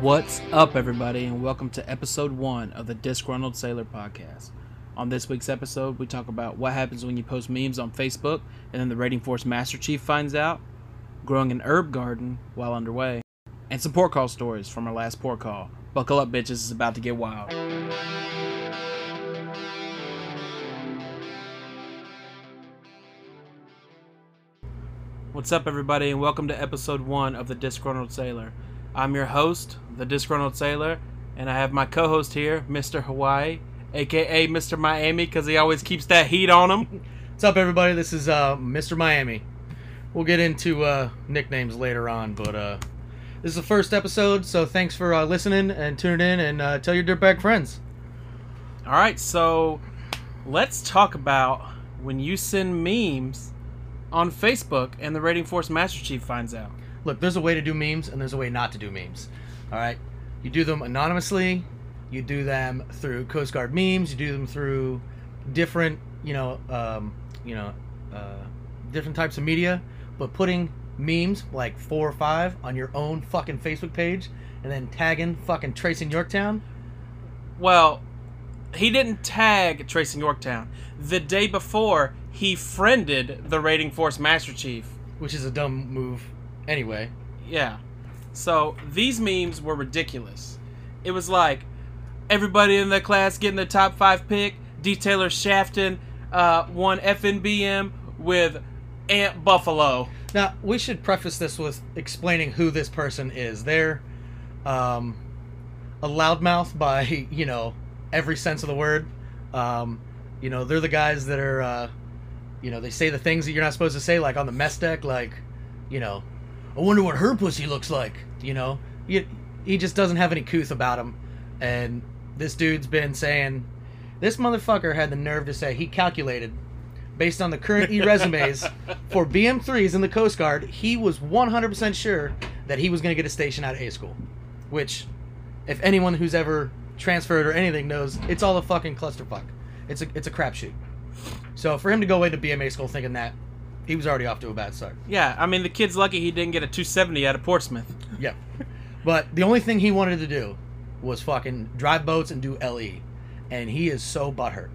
What's up, everybody, and welcome to episode one of the Disgruntled Sailor podcast. On this week's episode, we talk about what happens when you post memes on Facebook and then the Rating Force Master Chief finds out, growing an herb garden while underway, and some port call stories from our last port call. Buckle up, bitches, it's about to get wild. What's up, everybody, and welcome to episode one of the Disgruntled Sailor. I'm your host, the Disgruntled Sailor, and I have my co host here, Mr. Hawaii, aka Mr. Miami, because he always keeps that heat on him. What's up, everybody? This is uh, Mr. Miami. We'll get into uh, nicknames later on, but uh, this is the first episode, so thanks for uh, listening and tuning in, and uh, tell your dirtbag friends. All right, so let's talk about when you send memes on Facebook and the Rating Force Master Chief finds out. Look, there's a way to do memes, and there's a way not to do memes. All right, you do them anonymously. You do them through Coast Guard memes. You do them through different, you know, um, you know, uh, different types of media. But putting memes like four or five on your own fucking Facebook page, and then tagging fucking TRACEN Yorktown. Well, he didn't tag TRACEN Yorktown. The day before, he friended the Rating Force Master Chief. which is a dumb move anyway. Yeah. So these memes were ridiculous. It was like everybody in the class getting the top five pick. Detailer Shafton uh, won FNBM with ANT Buffalo. Now, we should preface this with explaining who this person is. They're um, a loudmouth by, you know, every sense of the word. Um, you know, they're the guys that are, uh, you know, they say the things that you're not supposed to say, like on the mess deck, like, you know, I wonder what her pussy looks like. You know, he, he just doesn't have any couth about him. And this dude's been saying, this motherfucker had the nerve to say he calculated based on the current e resumes for BM3s in the Coast Guard, he was 100% sure that he was going to get a station out of A school. Which, if anyone who's ever transferred or anything knows, it's all a fucking clusterfuck. It's a it's a crapshoot. So for him to go into BMA school thinking that, he was already off to a bad start. Yeah, I mean the kid's lucky he didn't get a 270 out of Portsmouth. yeah, But the only thing he wanted to do was fucking drive boats and do LE. And he is so butthurt.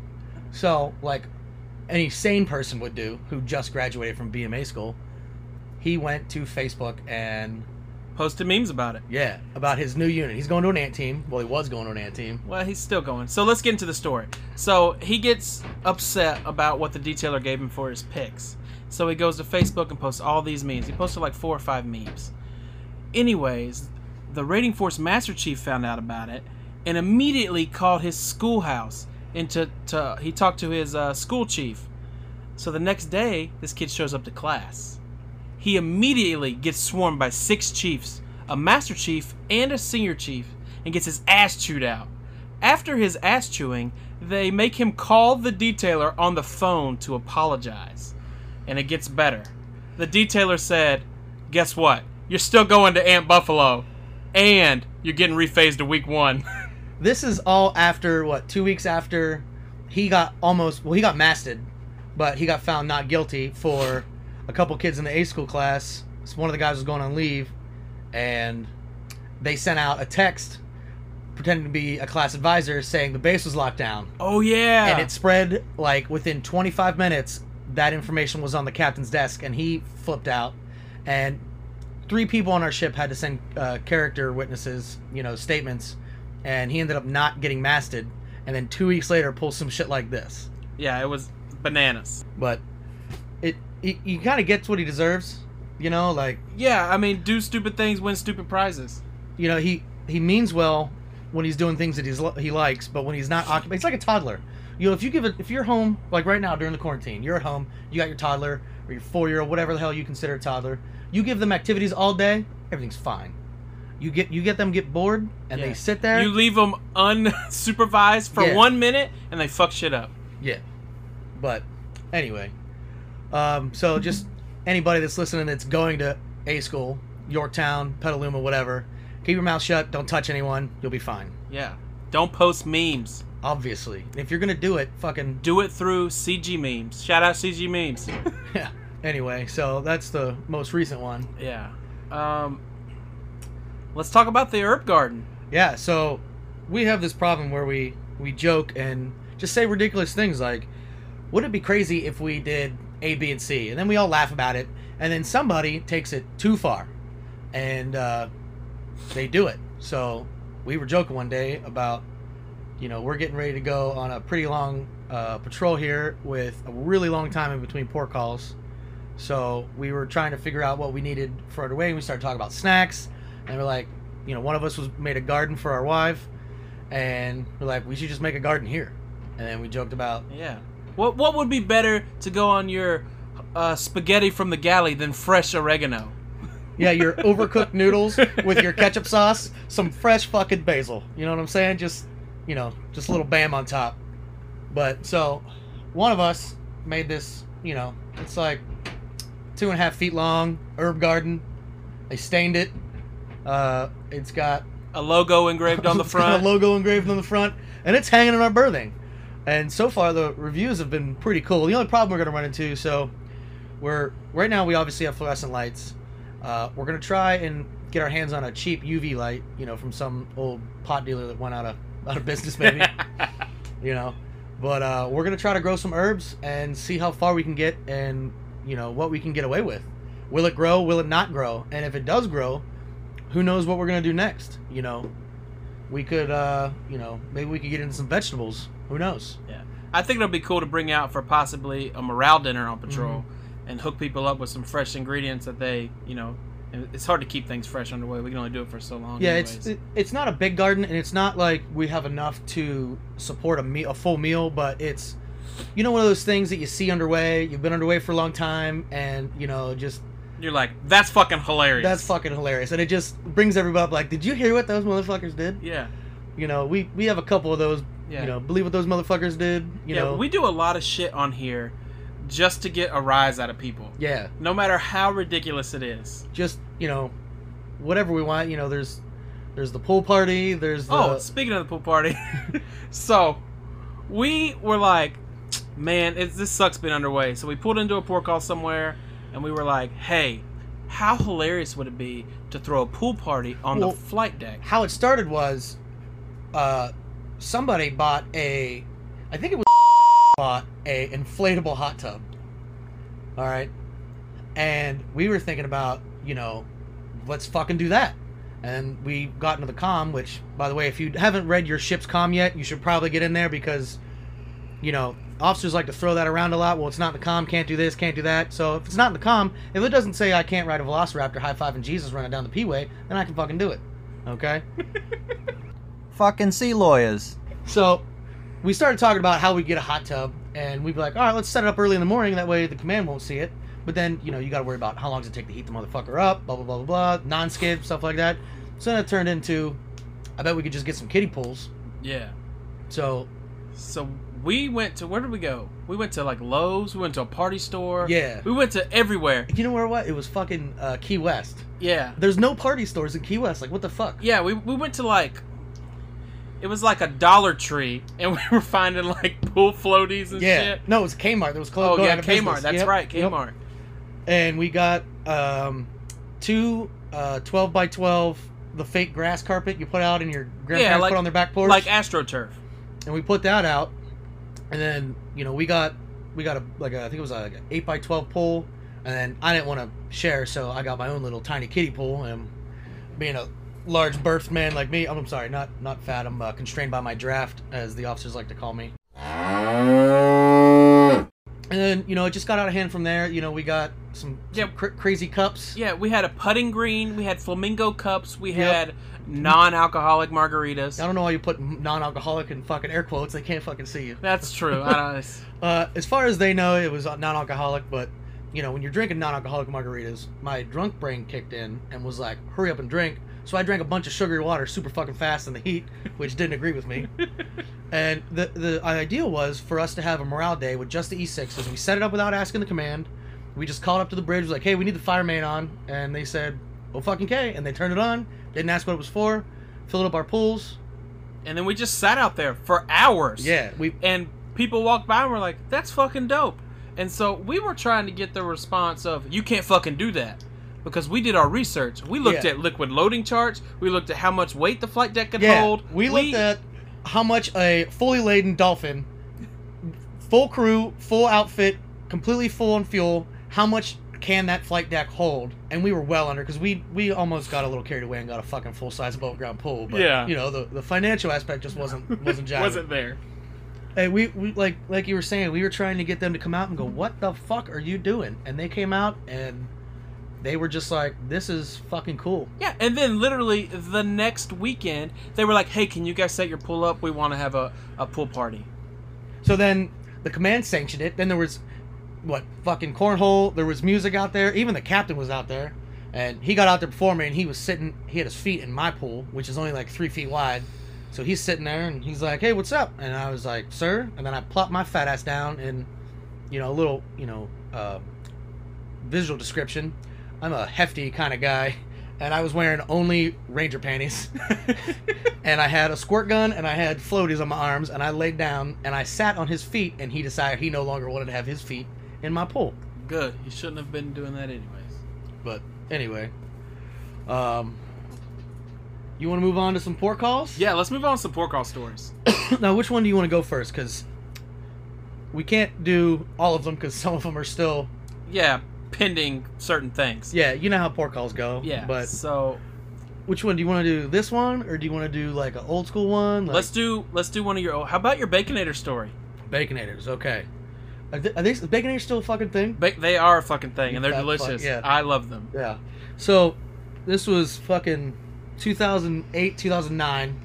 So, like any sane person would do who just graduated from BMA school, he went to Facebook and, Posted memes about it. yeah, about his new unit. He's going to an ANT team. Well, he was going to an ANT team. Well, he's still going. So let's get into the story. So he gets upset about what the detailer gave him for his picks. So he goes to Facebook and posts all these memes. He posted like four or five memes. Anyways, the Rating Force Master Chief found out about it and immediately called his schoolhouse and to, to he talked to his uh, school chief. So the next day, this kid shows up to class. He immediately gets swarmed by six chiefs, a master chief and a senior chief, and gets his ass chewed out. After his ass chewing, they make him call the detailer on the phone to apologize. And it gets better. The detailer said, Guess what? You're still going to ANT Buffalo. And you're getting rephased to week one. This is all after, what, two weeks after he got almost, well, he got masted, but he got found not guilty for a couple kids in the A school class. So one of the guys was going on leave, and they sent out a text pretending to be a class advisor saying the base was locked down. oh, yeah. And it spread like within 25 minutes, that information was on the captain's desk, and he flipped out. And three people on our ship had to send uh, character witnesses, you know, statements, and he ended up not getting masted. And then two weeks later, pulls some shit like this. yeah, it was bananas. But it, he, he kind of gets what he deserves, you know, like Yeah, I mean, do stupid things, win stupid prizes. you know he he means well when he's doing things that he's he likes, but when he's not occupied, it's like a toddler. You know, if you give it, if you're home like right now during the quarantine, you're at home, you got your toddler or your four year old, whatever the hell you consider a toddler. You give them activities all day, everything's fine. You get you get them get bored and Yeah. they sit there. You leave them unsupervised for Yeah. one minute and they fuck shit up. Yeah. But anyway, um, so just anybody that's listening that's going to A school, Yorktown, Petaluma, whatever, keep your mouth shut. Don't touch anyone. You'll be fine. Yeah. Don't post memes. Obviously, if you're gonna do it, fucking Do it through CG memes. Shout out CG memes. yeah. Anyway, so that's the most recent one. yeah. Um, Let's talk about the herb garden. Yeah, so we have this problem where we we joke and just say ridiculous things like, "Would it be crazy if we did A, B, and C?" And then we all laugh about it, and then somebody takes it too far, and uh, they do it. So we were joking one day about, you know, we're getting ready to go on a pretty long uh, patrol here with a really long time in between port calls. So we were trying to figure out what we needed further away. And we started talking about snacks, and we're like, you know, one of us was made a garden for our wife, and we're like, we should just make a garden here. And then we joked about, Yeah. What what would be better to go on your uh, spaghetti from the galley than fresh oregano? yeah, your overcooked noodles with your ketchup sauce, some fresh fucking basil. You know what I'm saying? Just, you know, just a little bam on top. But so, one of us made this. You know, it's like two and a half feet long herb garden. They stained it. Uh, it's got A logo engraved on the front. a logo engraved on the front, and it's hanging in our berthing. And so far, the reviews have been pretty cool. The only problem we're going to run into, so we're right now we obviously have fluorescent lights. Uh, we're going to try and get our hands on a cheap UV light, you know, from some old pot dealer that went out of out of business, maybe. you know, but uh, we're going to try to grow some herbs and see how far we can get, and you know what we can get away with. Will it grow? Will it not grow? And if it does grow, who knows what we're gonna do next? You know, we could, uh, you know, maybe we could get into some vegetables. Who knows? yeah. I think it'll be cool to bring out for possibly a morale dinner on patrol Mm-hmm. and hook people up with some fresh ingredients that they, you know, it's hard to keep things fresh underway. We can only do it for so long. Yeah, anyways. it's it, it's not a big garden, and it's not like we have enough to support a me- a full meal, but it's, you know, one of those things that you see underway. You've been underway for a long time, and you know, just You're like, that's fucking hilarious. that's fucking hilarious, and it just brings everybody up. Like, did you hear what those motherfuckers did? Yeah. You know, we we have a couple of those. Yeah. You know, believe what those motherfuckers did. You yeah, know, we do a lot of shit on here just to get a rise out of people. yeah. No matter how ridiculous it is. just you know whatever we want you know there's there's the pool party there's the Oh, speaking of the pool party, so we were like, man, it, this sucks being underway. So we pulled into a port call somewhere, and we were like, hey, how hilarious would it be to throw a pool party on Well- the flight deck? how it started was uh somebody bought a i think it was bought a inflatable hot tub all right and we were thinking about you know let's fucking do that and we got into the com which by the way if you haven't read your ship's com yet you should probably get in there because you know officers like to throw that around a lot well it's not in the com can't do this can't do that so if it's not in the com if it doesn't say i can't ride a velociraptor high five and jesus running down the p-way then i can fucking do it okay Fucking sea lawyers. So we started talking about how we get a hot tub, and we'd be like, all right, let's set it up early in the morning. That way the command won't see it. But then, you know, you got to worry about how long does it take to heat the motherfucker up, blah, blah, blah, blah, blah, non skid, stuff like that. So then it turned into, I bet we could just get some kiddie pools. Yeah. So, So we went to, where did we go? We went to like Lowe's, we went to a party store. Yeah. We went to everywhere. you know where what? It was fucking uh, Key West. Yeah. There's no party stores in Key West. Like, what the fuck? Yeah, we, we went to like it was like a Dollar Tree, and we were finding like pool floaties and Yeah. shit. No, it was Kmart. That was closed. Oh yeah, Kmart. business. That's Yep, right, yep. And we got um, two uh, 12 by 12 the fake grass carpet you put out in your grandparents like- put on their back porch. Like AstroTurf. and we put that out. And then you know we got we got a like a, I think it was like an 8 by 12 pool. And then I didn't want to share so I got my own little tiny kiddie pool. And being a large birth man like me I'm sorry not not fat. I'm uh, constrained by my draft as the officers like to call me. And then you know it just got out of hand from there. You know we got some, some Yeah. cr- crazy cups Yeah, we had a putting green. We had flamingo cups. We Yep. had non-alcoholic margaritas. I don't know why you put non-alcoholic in fucking air quotes. They can't fucking see you. That's true. I don't. Uh, as far as they know, it was non-alcoholic. But you know, when you're drinking non-alcoholic margaritas, my drunk brain kicked in and was like, "Hurry up and drink." So I drank a bunch of sugary water super fucking fast in the heat, which didn't agree with me. and the the idea was for us to have a morale day with just the E6s. We set it up without asking the command. We just called up to the bridge, was like, "Hey, we need the fire main on," and they said, "Oh fucking K," and they turned it on. Didn't ask what it was for. Filled up our pools. and then we just sat out there for hours. Yeah, we And people walked by and were like, "That's fucking dope." And so we were trying to get the response of, "You can't fucking do that." because we did our research. We looked Yeah. at liquid loading charts. We looked at how much weight the flight deck could Yeah, hold. we looked at how much a fully laden dolphin, full crew, full outfit, completely full on fuel, how much can that flight deck hold? And we were well under because we we almost got a little carried away and got a fucking full size above ground pool. But Yeah. you know the the financial aspect just wasn't wasn't jiving. wasn't there. Hey, we, we like like you were saying, we were trying to get them to come out and go, "What the fuck are you doing?" And they came out and they were just like, "This is fucking cool." Yeah, and then literally the next weekend, they were like, "Hey, can you guys set your pool up? We want to have a, a pool party." So then the command sanctioned it. Then there was what fucking cornhole. There was music out there. Even the captain was out there, and he got out there before me, and he was sitting. He had his feet in my pool, which is only like three feet wide. So he's sitting there, and he's like, "Hey, what's up?" And I was like, "Sir," and then I plopped my fat ass down, and you know, a little, you know, uh, visual description. I'm a hefty kind of guy, and I was wearing only ranger panties. and I had a squirt gun and I had floaties on my arms and I laid down and I sat on his feet and he decided he no longer wanted to have his feet in my pool. Good. You shouldn't have been doing that anyways. But anyway, um, you want to move on to some port calls? Yeah, let's move on to some port call stories. now, which one do you want to go first? Because we can't do all of them because some of them are still. Yeah, pending certain things. Yeah, you know how port calls go. Yeah. But so which one do you want to do? This one or do you want to do like an old school one? Like let's do let's do one of your. How about your baconator story? baconators. Okay. Are, th- are they is baconators still a fucking thing? Ba- they are a fucking thing, and they're That fuck- delicious. yeah. I love them. Yeah. So, this was fucking 2008, 2009.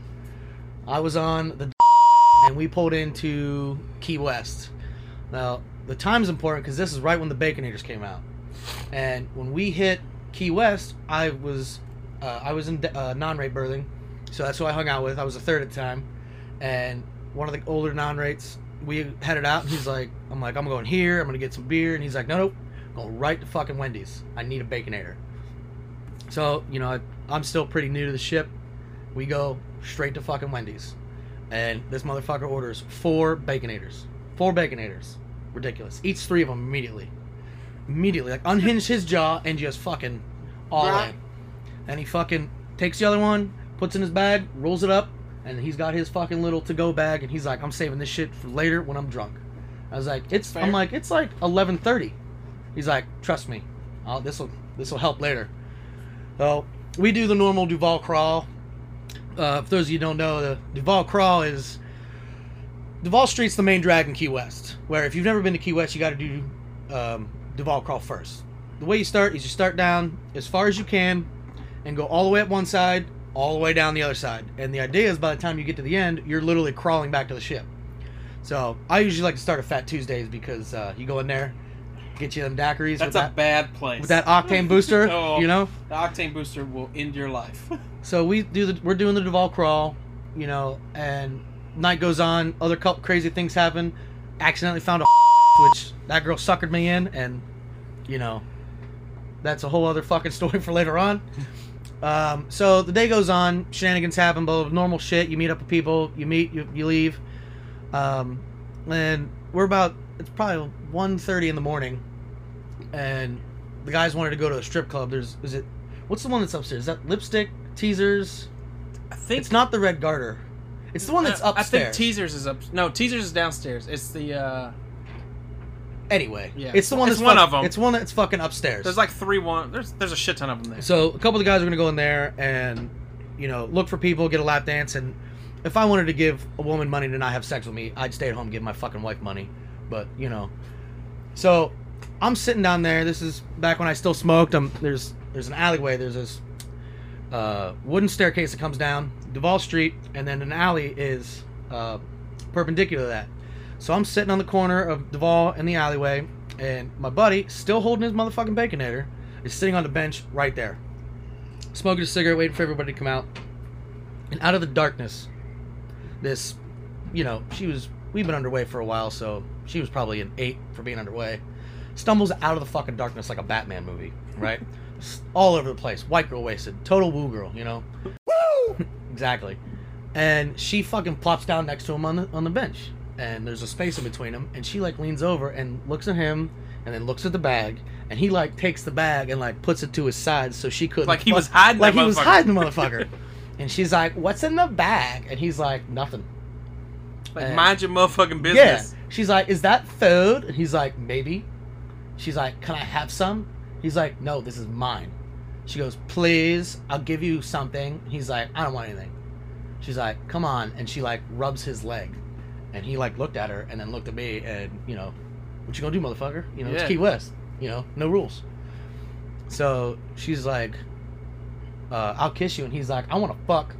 I was on the and we pulled into Key West. Now, the time's important because this is right when the Baconators came out. And when we hit Key West, I was uh, I was in uh, non-rate berthing, so that's who I hung out with. I was a third at the time, and one of the older non-rates. We headed out, and he's like, "I'm like, I'm going here. I'm gonna get some beer," and he's like, "No, nope, go right to fucking Wendy's. I need a Baconator." So, you know, I, I'm still pretty new to the ship. We go straight to fucking Wendy's. And this motherfucker orders four Baconators. Four Baconators. Ridiculous. Eats three of them immediately. Immediately. Like, unhinged his jaw and just fucking all Right. in. And he fucking takes the other one, puts in his bag, rolls it up, and he's got his fucking little to-go bag, and he's like, I'm saving this shit for later when I'm drunk. I was like, it's. Fair. I'm like, it's like 11:30. He's like, trust me, this will this will help later. So we do the normal Duval crawl. Uh, for those of you who don't know, the Duval crawl is Duval Street's the main drag in Key West. Where if you've never been to Key West, you got to do um, Duval crawl first. The way you start is you start down as far as you can, and go all the way up one side, all the way down the other side. And the idea is by the time you get to the end, you're literally crawling back to the ship. So I usually like to start a Fat Tuesdays because uh, you go in there, get you them daiquiris That's with a that bad place. with that octane booster, Oh. you know. the octane booster will end your life. So we do the we're doing the Duval crawl, you know, and night goes on. Other crazy things happen. Accidentally found a which that girl suckered me in, and you know, that's a whole other fucking story for later on. Um, so the day goes on, shenanigans happen, but normal shit. You meet up with people, you meet, you, you leave, um, and we're about it's probably 1.30 in the morning, and the guys wanted to go to a strip club. There's is it what's the one that's upstairs? Is that lipstick teasers? I think It's not the Red Garter. It's the one that's I- I think upstairs. Teasers is up. No, Teasers is downstairs. It's the. uh anyway, Yeah. it's the one It's that's one fuck- them. It's one that's fucking upstairs. There's like three one. There's there's a shit ton of them there. So a couple of the guys are gonna go in there and you know look for people, get a lap dance, and if I wanted to give a woman money to not have sex with me, I'd stay at home and give my fucking wife money. But you know, so I'm sitting down there. This is back when I still smoked. I'm there's there's an alleyway. There's this uh, wooden staircase that comes down Duval Street, and then an alley is uh, perpendicular to that. So I'm sitting on the corner of Duval in the alleyway, and my buddy, still holding his motherfucking baconator, is sitting on the bench right there, smoking a cigarette, waiting for everybody to come out. And out of the darkness, this, you know, she was, we've been underway for a while, so she was probably an eight for being underway, stumbles out of the fucking darkness like a Batman movie, right? All over the place. White girl wasted. Total woo girl, you know? Woo! exactly. And she fucking plops down next to him on the, on the bench. And there's a space in between them. And she like leans over and looks at him and then looks at the bag, and he like takes the bag and like puts it to his side so she couldn't Like he fuck- was hiding like he was hiding the motherfucker. and she's like, "What's in the bag?" And he's like, "Nothing." Like, And- mind your motherfucking Yeah. business. She's like, "Is that food?" And he's like, "Maybe." She's like, "Can I have some?" He's like, "No, this is mine." She goes, "Please, I'll give you something." He's like, "I don't want anything." She's like, "Come on," and she like rubs his leg, and he like looked at her and then looked at me and you know, what you gonna do, motherfucker? You know, Yeah. it's Key West. You know, no rules. So she's like, uh, "I'll kiss you," and he's like, "I want to fuck."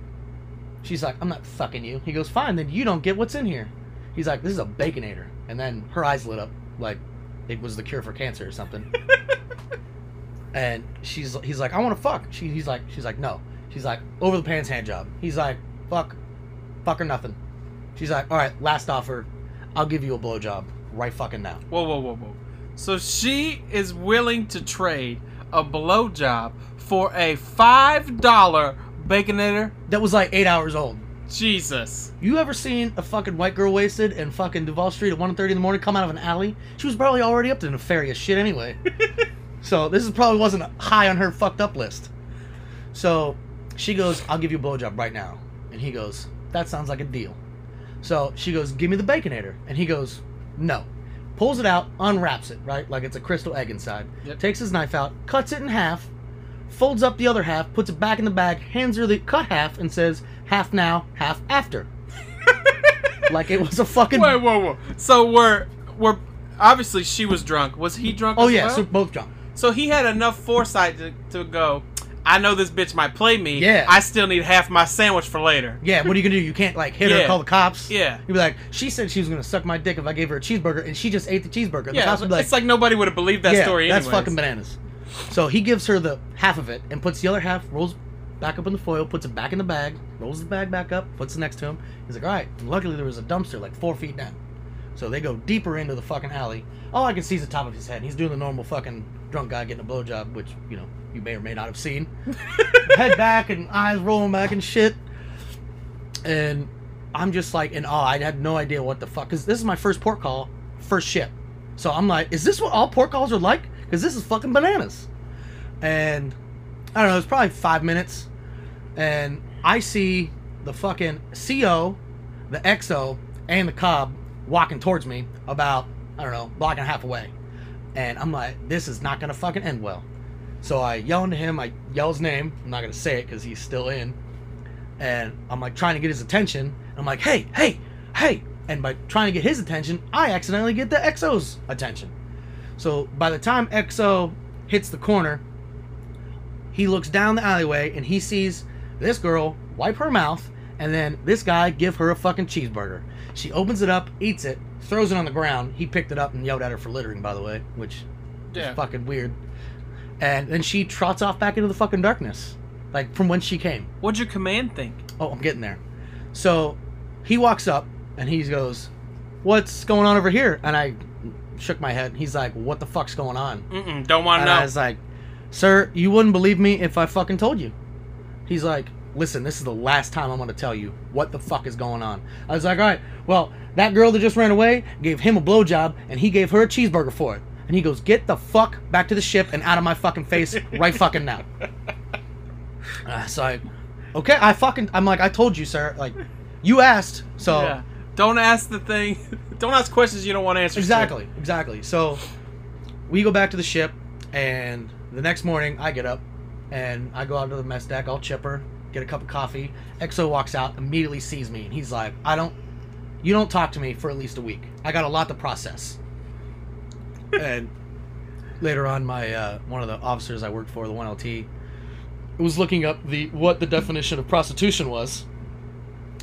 She's like, "I'm not fucking you." He goes, "Fine, then you don't get what's in here." He's like, "This is a baconator," and then her eyes lit up like it was the cure for cancer or something. and she's he's like, "I want to fuck." She he's like she's like, "No." She's like, "Over the pants hand job." He's like, "Fuck, fuck or nothing." She's like, "All right, last offer. I'll give you a blowjob right fucking now." Whoa, whoa, whoa, whoa. So she is willing to trade a blowjob for a five dollar baconator. That was like eight hours old. Jesus. You ever seen a fucking white girl wasted in fucking Duval Street at 1.30 in the morning come out of an alley? She was probably already up to nefarious shit anyway. so this is probably wasn't high on her fucked up list. So she goes, I'll give you a blowjob right now. And he goes, that sounds like a deal. So she goes, give me the baconator. And he goes, no. Pulls it out, unwraps it, right? Like it's a crystal egg inside. Yep. Takes his knife out, cuts it in half, folds up the other half, puts it back in the bag, hands her the cut half, and says, half now, half after. like it was a fucking. Wait, whoa, whoa. So we're we're obviously she was drunk. Was he drunk? oh yeah, well? so both drunk. So he had enough foresight to, to go. I know this bitch might play me. Yeah. I still need half my sandwich for later. Yeah, what are you gonna do? You can't like hit her, Yeah. call the cops. Yeah. You'd be like, she said she was gonna suck my dick if I gave her a cheeseburger, and she just ate the cheeseburger. The Yeah, cops would be like, it's like nobody would have believed that yeah, story. that's fucking bananas. So he gives her the half of it and puts the other half, rolls back up in the foil, puts it back in the bag, rolls the bag back up, puts it next to him. He's like, all right. And luckily there was a dumpster like four feet down. So they go deeper into the fucking alley. All I can see is the top of his head. He's doing the normal fucking drunk guy getting a blowjob, which, you know, you may or may not have seen. head back and eyes rolling back and shit. And I'm just like in awe. I had no idea what the fuck. Because this is my first port call, first ship. So I'm like, is this what all port calls are like? Because this is fucking bananas. And I don't know, it's probably five minutes. And I see the fucking CO, the XO, and the COB walking towards me about, I don't know, block and a half away. And I'm like, this is not to fucking end well. So I yell into him. I yell his name. I'm not to say it because he's still in. And I'm like trying to get his attention. I'm like, hey, hey, hey. And by trying to get his attention, I accidentally get the EXO's attention. So by the time EXO hits the corner, he looks down the alleyway and he sees this girl wipe her mouth and then this guy give her a fucking cheeseburger. She opens it up, eats it, throws it on the ground. He picked it up and yelled at her for littering, by the way, which Yeah. is fucking weird. And then she trots off back into the fucking darkness, like from whence she came. What'd your command think? Oh, I'm getting there. So he walks up and he goes, What's going on over here? And I shook my head. He's like, What the fuck's going on? Mm-mm, don't want to And I know. was like, Sir, you wouldn't believe me if I fucking told you. He's like, Listen, this is the last time I'm gonna tell you what the fuck is going on. I was like, Alright, well, that girl that just ran away gave him a blowjob and he gave her a cheeseburger for it. And he goes, Get the fuck back to the ship and out of my fucking face right fucking now. Uh, so I, okay, I fucking, I'm like, I told you, sir. Like, you asked, so yeah. Don't ask the thing. Don't ask questions you don't want answers. to. exactly, exactly. So we go back to the ship, and the next morning I get up and I go out to the mess deck. I'll chipper, get a cup of coffee. EXO walks out, immediately sees me, and he's like, I don't, you don't talk to me for at least a week. I got a lot to process. and later on, my uh, one of the officers I worked for, the one LT, was looking up the what the definition of prostitution was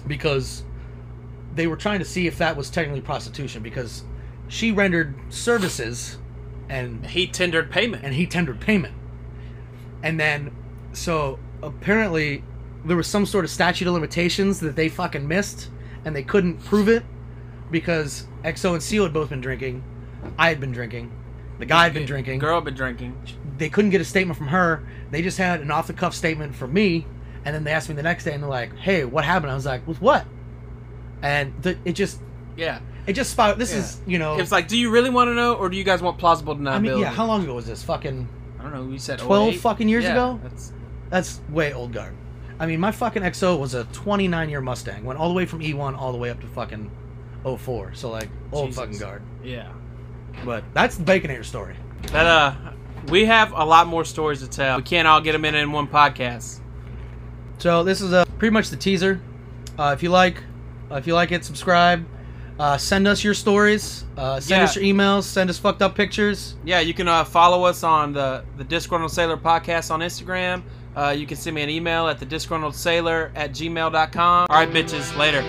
because they were trying to see if that was technically prostitution because she rendered services and He tendered payment. and he tendered payment. And then, so apparently, there was some sort of statute of limitations that they fucking missed, and they couldn't prove it because EXO and Seal had both been drinking. I had been drinking. The guy had been drinking. Girl had been drinking. They couldn't get a statement from her. They just had an off the cuff statement from me, and then they asked me the next day, and they're like, "Hey, what happened?" I was like, "With what?" And the, it just Yeah. It just spot. This Yeah. is you know. It's like, do you really want to know, or do you guys want plausible deniability? I mean, yeah. How long ago was this? Fucking. I don't know. We said 12 08? fucking years Yeah, ago? That's, That's way old guard. I mean, my fucking XO was a 29 year Mustang. Went all the way from E1 all the way up to fucking 04. So like old Jesus. fucking guard. yeah. But that's the Baconator story. That uh, we have a lot more stories to tell. We can't all get them in in one podcast. So this is uh, pretty much the teaser. Uh, if you like, uh, if you like it, subscribe. Uh, send us your stories. Uh, send Yeah. us your emails. Send us fucked up pictures. Yeah, you can uh, follow us on the the Disgruntled Sailor podcast on Instagram. Uh, you can send me an email at the disgruntled sailor at gmail.com. All right, bitches. Later.